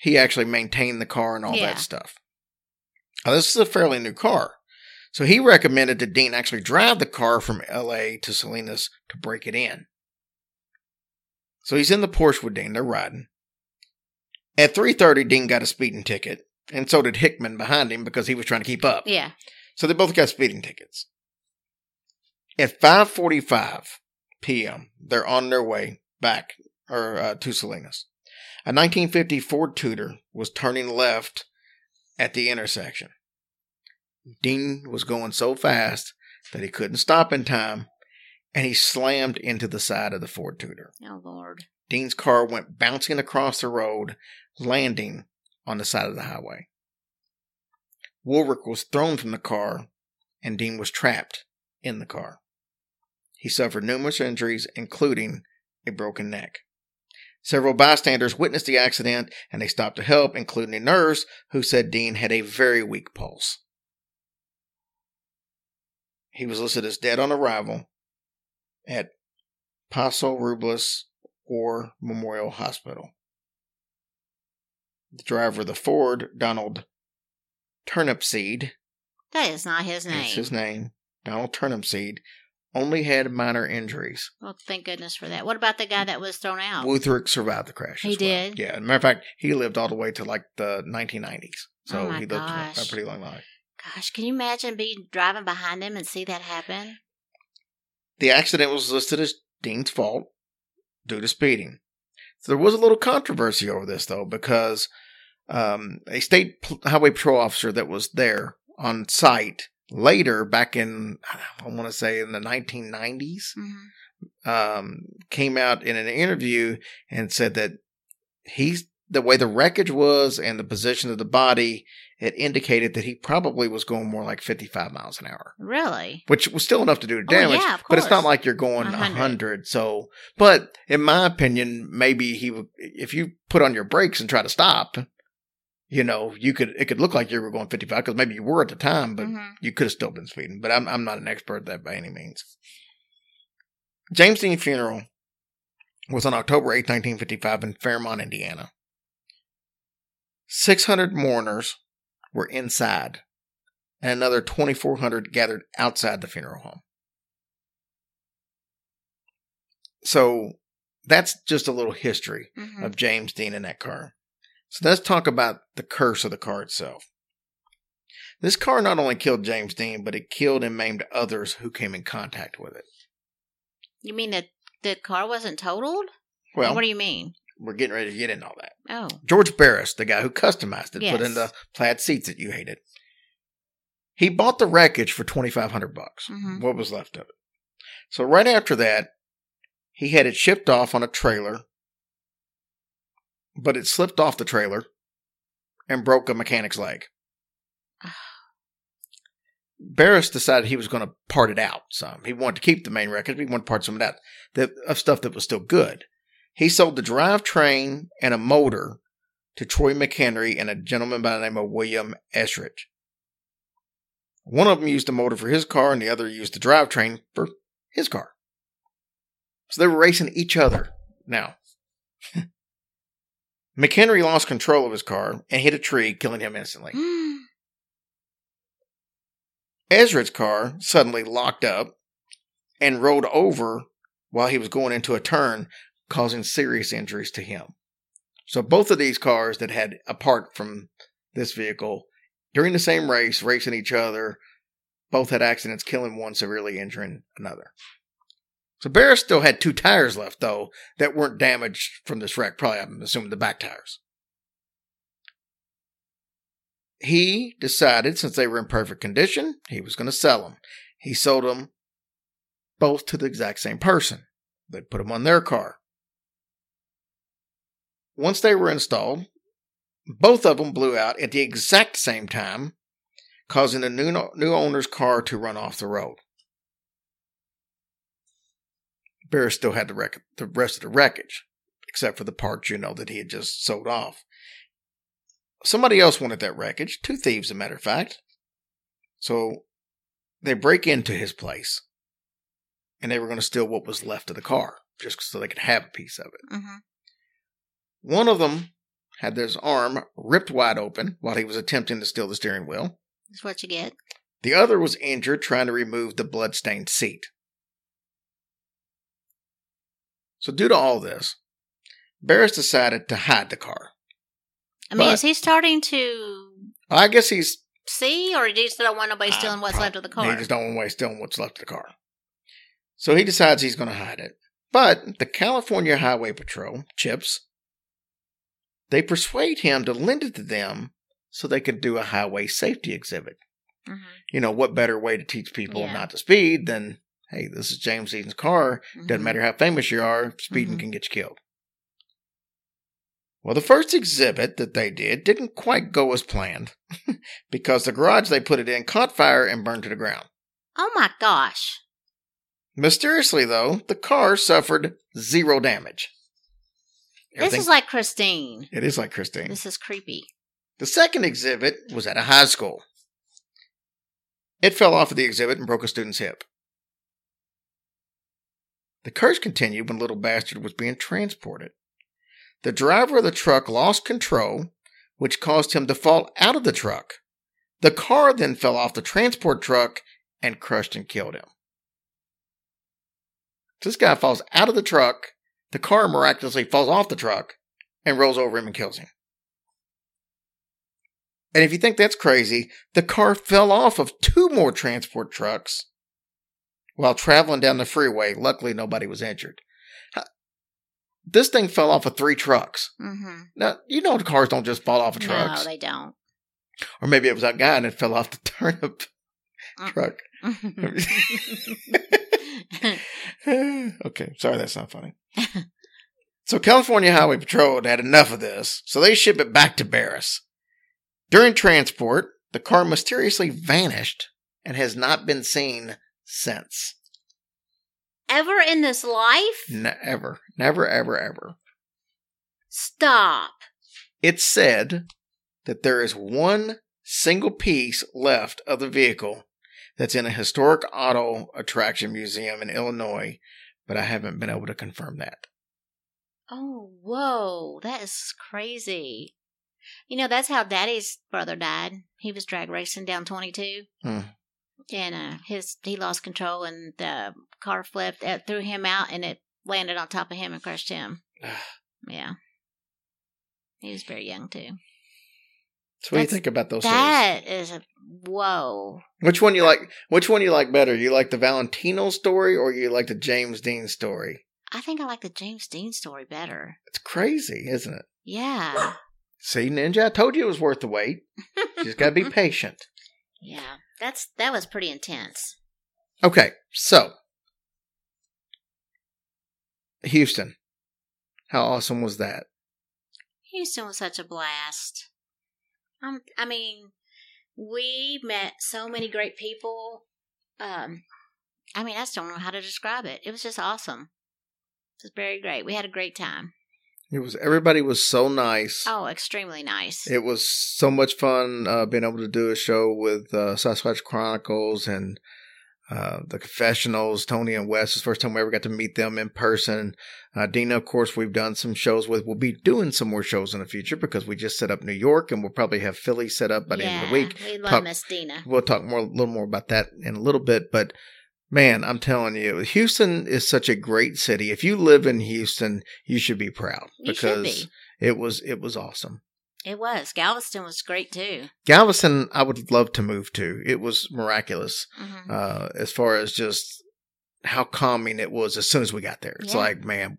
He actually maintained the car and all Yeah. that stuff. Now, this is a fairly new car. So he recommended that Dean actually drive the car from LA to Salinas to break it in. So he's in the Porsche with Dean. They're riding. At 3.30, Dean got a speeding ticket, and so did Hickman behind him because he was trying to keep up. Yeah. So they both got speeding tickets. At 5:45 p.m., they're on their way back or uh, to Salinas. A 1950 Ford Tudor was turning left at the intersection. Dean was going so fast that he couldn't stop in time, and he slammed into the side of the Ford Tudor. Oh, Lord. Dean's car went bouncing across the road, landing on the side of the highway. Woolrick was thrown from the car, and Dean was trapped in the car. He suffered numerous injuries, including a broken neck. Several bystanders witnessed the accident and they stopped to help, including a nurse who said Dean had a very weak pulse. He was listed as dead on arrival at Paso Robles War Memorial Hospital. The driver of the Ford, Donald Turnipseed, That is not his name. that's his name, Donald Turnipseed, only had minor injuries. Well, thank goodness for that. What about the guy that was thrown out? Wutherich survived the crash. He well. did? Yeah. As a matter of fact, he lived all the way to like the 1990s. So Oh he lived a- a pretty long life. Gosh, can you imagine being driving behind him and see that happen? The accident was listed as Dean's fault due to speeding. So there was a little controversy over this, though, because um, a state highway patrol officer that was there on site later, back in, I want to say in the 1990s, hmm um, came out in an interview and said that he's the way the wreckage was and the position of the body, it indicated that he probably was going more like 55 miles an hour Really? which was still enough to do Oh, damage. yeah, of but it's not like you're going 100. 100. So, but in my opinion, maybe he would, if you put on your brakes and try to stop, you know, you could, it could look like you were going 55 because maybe you were at the time, but Mhm. you could have still been speeding. But I'm, I'm not an expert at that by any means. James Dean funeral was on October 8, 1955 in Fairmount, Indiana. 600 mourners were inside and another 2,400 gathered outside the funeral home. So that's just a little history Mhm. of James Dean and that car. So let's talk about the curse of the car itself. This car not only killed James Dean, but it killed and maimed others who came in contact with it. You mean that the car wasn't totaled? Well, what do you mean? We're getting ready to get into all that. Oh, George Barris, the guy who customized it, put in the plaid seats that you hated. He bought the wreckage for twenty five hundred bucks. Mhm. What was left of it? So right after that, he had it shipped off on a trailer, but it slipped off the trailer and broke a mechanic's leg. Barris decided he was going to part it out some. He wanted to keep the main wreckage, but he wanted to part some of that, that of stuff that was still good. He sold the drivetrain and a motor to Troy McHenry and a gentleman by the name of William Eschrid. One of them used the motor for his car, and the other used the drivetrain for his car. So they were racing each other now. McHenry lost control of his car and hit a tree, killing him instantly. Ezra's car suddenly locked up and rolled over while he was going into a turn, causing serious injuries to him. So both of these cars that had apart from this vehicle during the same race, racing each other, both had accidents, killing one, severely injuring another. So Barris still had two tires left, though, that weren't damaged from this wreck. Probably, I'm assuming the back tires. He decided, since they were in perfect condition, he was going to sell them. He sold them both to the exact same person. They put them on their car. Once they were installed, both of them blew out at the exact same time, causing the new, new owner's car to run off the road. Barris still had the, the rest of the wreckage, except for the parts, you know, that he had just sold off. Somebody else wanted that wreckage, two thieves, as a matter of fact. So they break into his place, and they were going to steal what was left of the car, just so they could have a piece of it. hmm One of them had his arm ripped wide open while he was attempting to steal the steering wheel. That's what you get. The other was injured trying to remove the blood-stained seat. So due to all this, Barris decided to hide the car. I mean, But- is he starting to I guess he's see, or he just don't want nobody stealing what's left of the car? He just don't want to stealing what's left of the car. So he decides he's going to hide it. But the California Highway Patrol, CHIPS, they persuade him to lend it to them so they could do a highway safety exhibit. Mhm, You know, what better way to teach people Yeah. not to speed than, hey, this is James Dean's car. Doesn't mhm. matter how famous you are, speeding Mhm. can get you killed. Well, the first exhibit that they did didn't quite go as planned because the garage they put it in caught fire and burned to the ground. Oh my gosh! Mysteriously, though, the car suffered zero damage. This is like Christine. it is like Christine. This is creepy. The second exhibit was at a high school. It fell off of the exhibit and broke a student's hip. The curse continued when Little Bastard was being transported. The driver of the truck lost control, which caused him to fall out of the truck, The car then fell off the transport truck and crushed and killed him. This guy falls out of the truck. The car miraculously falls off the truck and rolls over him and kills him. And if you think that's crazy, the car fell off of two more transport trucks while traveling down the freeway. Luckily, nobody was injured. This thing fell off of three trucks. Mm-hmm. Now, you know, cars don't just fall off of trucks. No, they don't. Or maybe it was that guy and it fell off the turnip Mm. truck. okay, sorry, that's not funny. so, California Highway Patrol had enough of this, so they ship it back to Barris. During transport, the car mysteriously vanished and has not been seen since. Ever in this life? Never, never, ever, ever. Stop. It's said that there is one single piece left of the vehicle that's in a historic auto attraction museum in Illinois, but I haven't been able to confirm that. Oh, whoa. That is crazy. You know, that's how Daddy's brother died. He was drag racing down 22. Hmm. And uh, his he lost control and the car flipped, it threw him out, and it landed on top of him and crushed him. yeah. He was very young, too. So what do you think about those stories? That is a whoa. Which one you like? Which one you like better? You like the Valentino story or you like the James Dean story? I think I like the James Dean story better. It's crazy, isn't it? Yeah. See, Ninja, I told you it was worth the wait. You just gotta be patient. yeah. That's that was pretty intense. Okay, so Houston, how awesome was that? Houston was such a blast. Um, I mean, we met so many great people. Um, I mean, I just don't know how to describe it. It was just awesome. It was very great. We had a great time. It was everybody was so nice. Oh, extremely nice. It was so much fun uh, being able to do a show with uh, Sasquatch Chronicles and uh, the Confessionals. Tony and Wes. It's the first time we ever got to meet them in person. Uh, Dina, of course, we've done some shows with. We'll be doing some more shows in the future because we just set up New York and we'll probably have Philly set up by the end of the week. We love Talk- Miss Dina. We'll talk more, a little more about that in a little bit, but man, I'm telling you, Houston is such a great city. If you live in Houston, you should be proud You because be. it was it was awesome. It was. Galveston was great too. Galveston, I would love to move to. It was miraculous hmm uh, as far as just how calming it was as soon as we got there. It's Yeah. like, man,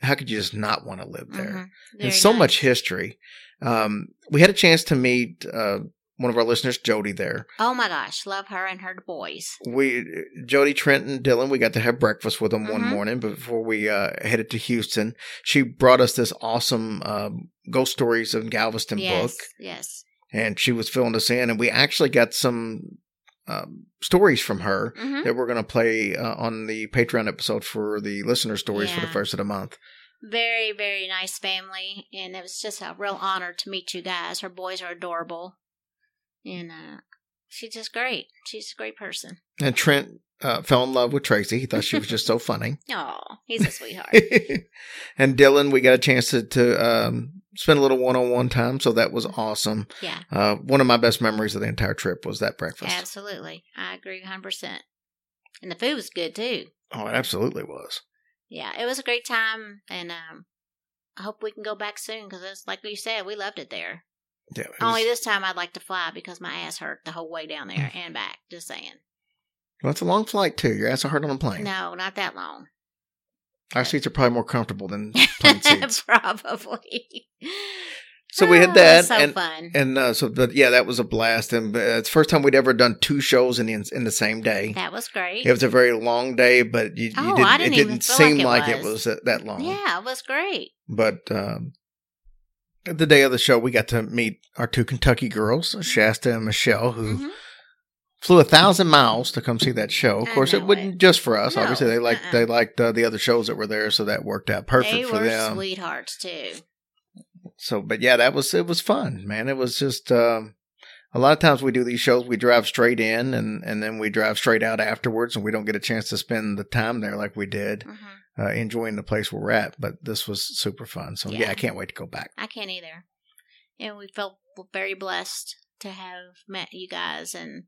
how could you just not want to live there? Mhm. and so nice. much history. Um, we had a chance to meet uh, one of our listeners, Jody, there. Oh my gosh, love her and her boys. we Jody Trenton Dylan we got to have breakfast with them one Mhm. morning before we uh, headed to Houston. She brought us this awesome um, ghost stories of Galveston yes, book, yes. and she was filling us in, and we actually got some um, stories from her hmm that we're going to play uh, on the Patreon episode for the listener stories for the first of the month. Very, very nice family, and it was just a real honor to meet you guys. Her boys are adorable, and uh, she's just great. She's a great person. And Trent uh, fell in love with Tracy. He thought she was just so funny. Oh, he's a sweetheart. and Dylan, we got a chance to, to um, spend a little one on one time, so that was awesome. yeah, Uh, one of my best memories of the entire trip was that breakfast. absolutely. I agree 100%. And the food was good too. Oh, it absolutely was. Yeah, it was a great time, and um, I hope we can go back soon because, it's like you said, we loved it there. Yeah, it Only this time I'd like to fly because my ass hurt the whole way down there and back. Just saying. well, it's a long flight too. Your ass will hurt on a plane. No, not that long. Our seats are probably more comfortable than plane seats. Probably. So we Oh, had that, was so and fun. and uh, so, but yeah, that was a blast, and uh, it's the first time we'd ever done two shows in the in the same day. that was great. It was a very long day, but you, you Oh, didn't, I didn't it didn't seem like like it it was, was. that, that long. yeah, it was great. But um, the day of the show, we got to meet our two Kentucky girls, Shasta and Michelle, who Mhm. flew a thousand miles to come see that show. Of course, it wasn't it. just for us. No, Obviously, they liked uh-uh. they liked uh, the other shows that were there, so that worked out perfect they for were them. sweethearts too. So, but yeah, that was it was fun, man. It was just um, a lot of times we do these shows, we drive straight in, and and then we drive straight out afterwards, and we don't get a chance to spend the time there like we did, hmm uh, enjoying the place we're at. But this was super fun. So yeah, Yeah. I can't wait to go back. I can't either. And we felt very blessed to have met you guys and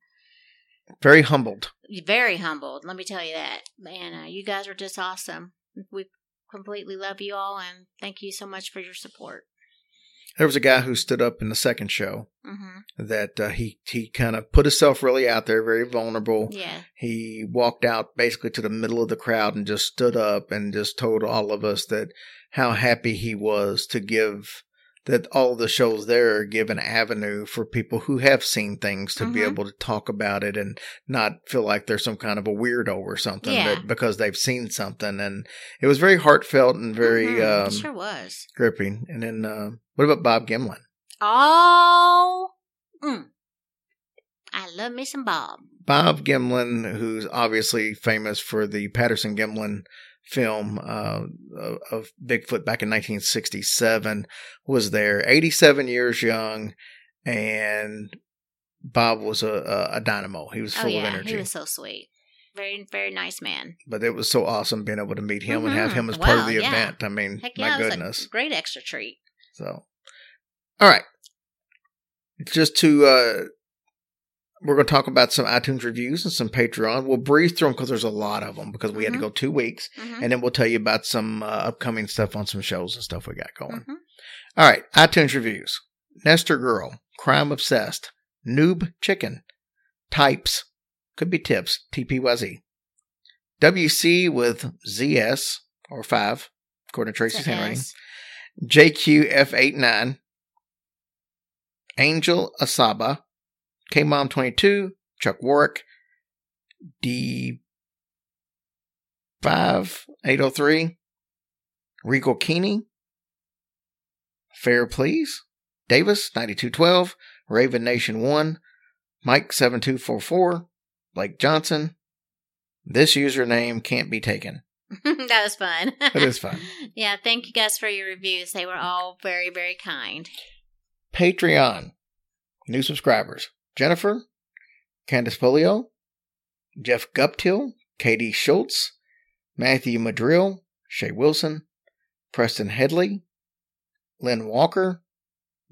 Very humbled. very humbled. Let me tell you that. And uh, you guys are just awesome. We completely love you all and thank you so much for your support. There was a guy who stood up in the second show hmm that uh, he he kind of put himself really out there, very vulnerable. Yeah. He walked out basically to the middle of the crowd and just stood up and just told all of us that how happy he was to give that all the shows there give an avenue for people who have seen things to be Mhm. able to talk about it and not feel like they're some kind of a weirdo or something Yeah. that because they've seen something and it was very heartfelt and very Mhm. um, sure was. gripping and then uh, what about bob gimlin Oh, mm. I love me some Bob. Bob Gimlin, who's obviously famous for the Patterson Gimlin film uh, of- Bigfoot back in 1967, was there, 87 years young, and Bob was a, a, dynamo. He was Oh full yeah, of energy. he was so sweet. Very, very nice man. but it was so awesome being able to meet him and have Mhm. him as part of the yeah. event. I mean, Heck my yeah, it was goodness. a great extra treat. So, all right. Just to, uh, we're going to talk about some iTunes reviews and some Patreon. We'll breeze through them because there's a lot of them because we had to Mhm. go two weeks. Mhm. And then we'll tell you about some uh, upcoming stuff on some shows and stuff we got going. Mhm. All right. iTunes reviews Nestor Girl, Crime Obsessed, Noob Chicken, Types, could be tips, TPYZ, WC with ZS or 5, according to Tracy's handwriting. S. JQF89, Angel Asaba, K Mom 22, Chuck Warwick, D5803, Regal Keeney, Fair Please, Davis 9212, Raven Nation 1, Mike 7244, Blake Johnson. This username can't be taken. that was fun. It is fun. yeah, thank you guys for your reviews. They were all very, very kind. Patreon. New subscribers. Jennifer, Candice Polio, Jeff Guptill, Katie Schultz, Matthew Madrill, Shay Wilson, Preston Headley, Lynn Walker,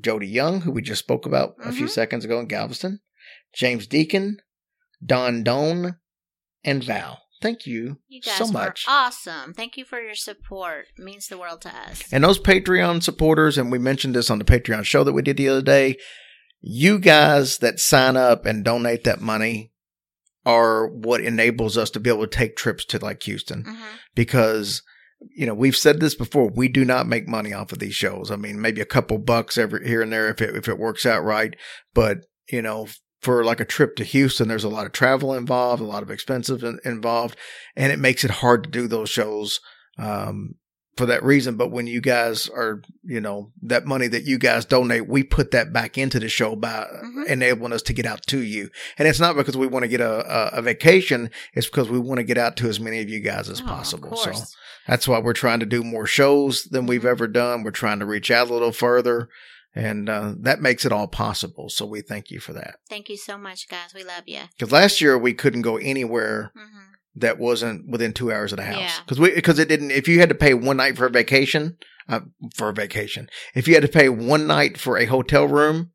Jody Young, who we just spoke about a few Mhm. seconds ago in Galveston, James Deacon, Don Doan, and Val. Thank you, You guys so were much. awesome. Thank you for your support. It means the world to us. And those Patreon supporters, and we mentioned this on the Patreon show that we did the other day, you guys that sign up and donate that money are what enables us to be able to take trips to like Houston. Mhm. because you know we've said this before we do not make money off of these shows. I mean maybe a couple bucks every here and there if it if it works out right. But you know for like a trip to Houston there's a lot of travel involved a lot of expenses involved and it makes it hard to do those shows um for that reason but when you guys are you know that money that you guys donate we put that back into the show by Mhm. enabling us to get out to you and it's not because we want to get a, a, a vacation it's because we want to get out to as many of you guys as Oh, possible so that's why we're trying to do more shows than we've ever done. We're trying to reach out a little further, and uh, that makes it all possible. So we thank you for that. Thank you so much, guys. We love you. Because last year we couldn't go anywhere hmm that wasn't within two hours of the house. Yeah. Because we because it didn't. If you had to pay one night for a vacation, uh, for a vacation, if you had to pay one night for a hotel room,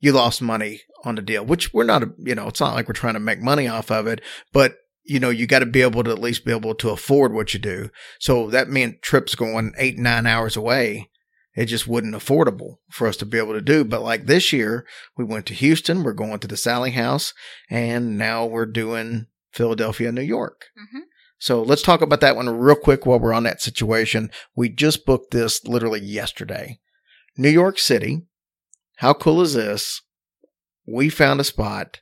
you lost money on the deal. Which we're not. You know, it's not like we're trying to make money off of it, but you know, you got to be able to at least be able to afford what you do. So that meant trips going eight, nine hours away. It just wasn't affordable for us to be able to do. But like this year, we went to Houston. We're going to the Sallie House, and now we're doing Philadelphia, New York. hmm So let's talk about that one real quick while we're on that situation. We just booked this literally yesterday. New York City. How cool is this? We found a spot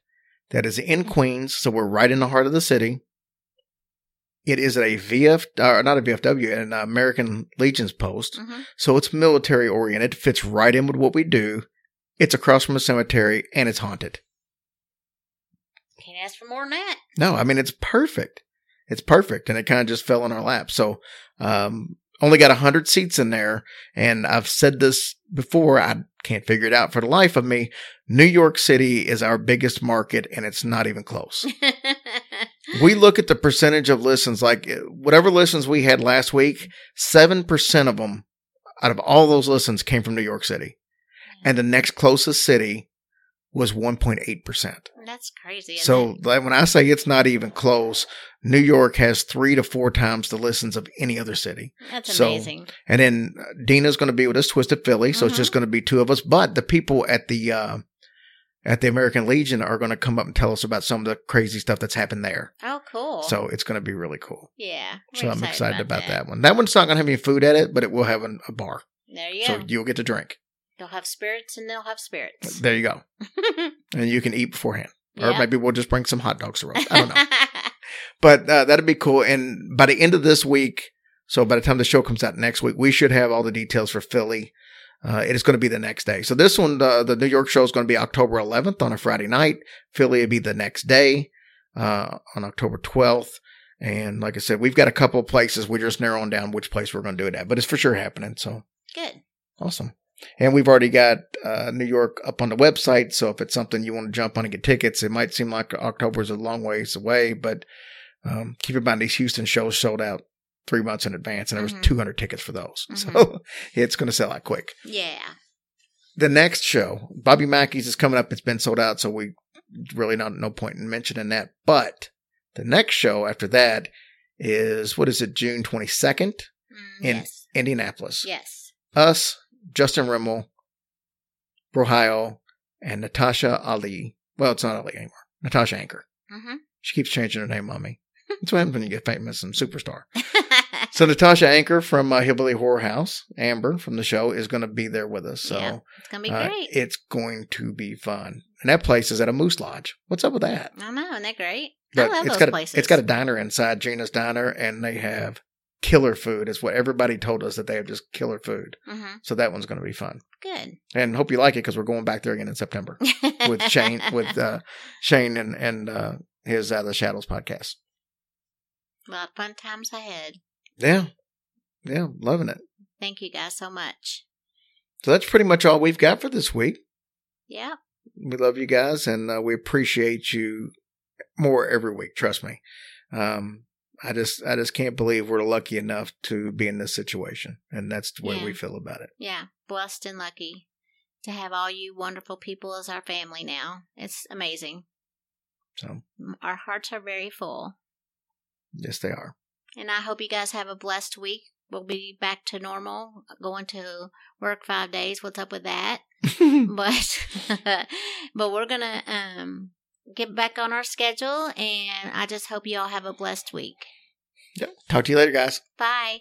that is in Queens, so we're right in the heart of the city. It is a VF, or not a VFW, an American Legion's post. hmm So it's military oriented, fits right in with what we do. It's across from a cemetery and it's haunted. Can't ask for more than that. No, I mean it's perfect. It's perfect, and it kind of just fell in our lap. So, um, only got hundred seats in there, and I've said this before. I can't figure it out for the life of me. New York City is our biggest market, and it's not even close. we look at the percentage of listens, like uh, whatever listens we had last week, seven percent of them out of all those listens came from New York City, and the next closest city was 1.8%. That's crazy. So when I say it's not even close, New York has three to four times the listens of any other city. that's so- amazing. And then uh, Dina's going to be with us, Twisted Philly. So it's Mhm. just going to be two of us. But the people at the uh, at the American Legion are going to come up and tell us about some of the crazy stuff that's happened there. Oh, cool. So it's going to be really cool. yeah. so I'm excited about, that. one. That one's not going to have any food at it, but it will have an, a bar. There you go. So go. you'll get to drink. They'll have spirits and they'll have spirits. There you go. And you can eat beforehand. Or Yeah. maybe we'll just bring some hot dogs roast. I don't know. but uh, that'd be cool. And by the end of this week, so by the time the show comes out next week, we should have all the details for Philly. Uh, it is going to be the next day. So this one, uh, the New York show is going to be October 11th on a Friday night. Philly will be the next day uh, on October 12th. And like I said, we've got a couple of places. We're just narrowing down which place we're going to do it at, but it's for sure happening. So Good. awesome. And we've already got uh, New York up on the website. So if it's something you want to jump on and get tickets, it might seem like October is a long ways away, but um, keep in mind these Houston shows sold out three months in advance, and there was Mhm. 200 tickets for those. So Mhm. it's going to sell out quick. Yeah. The next show, Bobby Mackey's is coming up. It's been sold out, so we really not no point in mentioning that. But the next show after that is what is it? June 22nd, Mm, In- yes. Indianapolis. Yes. us, Justin Rimmel, Brohio, and Natasha Ali. Well, it's not Ali anymore. Natasha Anchor. Mm-hmm. She keeps changing her name on me. That's what happens when you get famous and superstar. So Natasha Anchor from uh, Hillbilly Horror House, Amber from the show, is going to be there with us. So Yeah, it's gonna be uh, great. it's going to be fun. And that place is at a Moose Lodge. What's up with that? I know, isn't that great? But I love it's those got places. It's got a diner inside Gina's Diner, and they have killer food. Is what everybody told us that they have just killer food. mm-hmm. So that one's going to be fun. Good. and hope you like it because we're going back there again in September with Shane with uh, Shane and and uh, his uh, the Shadows podcast. well, fun times ahead. Yeah, yeah, loving it. Thank you guys so much. So that's pretty much all we've got for this week. Yeah. We love you guys and uh, we appreciate you more every week. Trust me. Um, I just I just can't believe we're lucky enough to be in this situation, and that's the way Yeah. we feel about it. Yeah. Blessed and lucky to have all you wonderful people as our family now. It's amazing. So Our hearts are very full. yes, they are. And I hope you guys have a blessed week. We'll be back to normal, going to work five days. What's up with that? but but we're gonna um get back on our schedule and I just hope you all have a blessed week. Yep. Talk to you later, guys. Bye.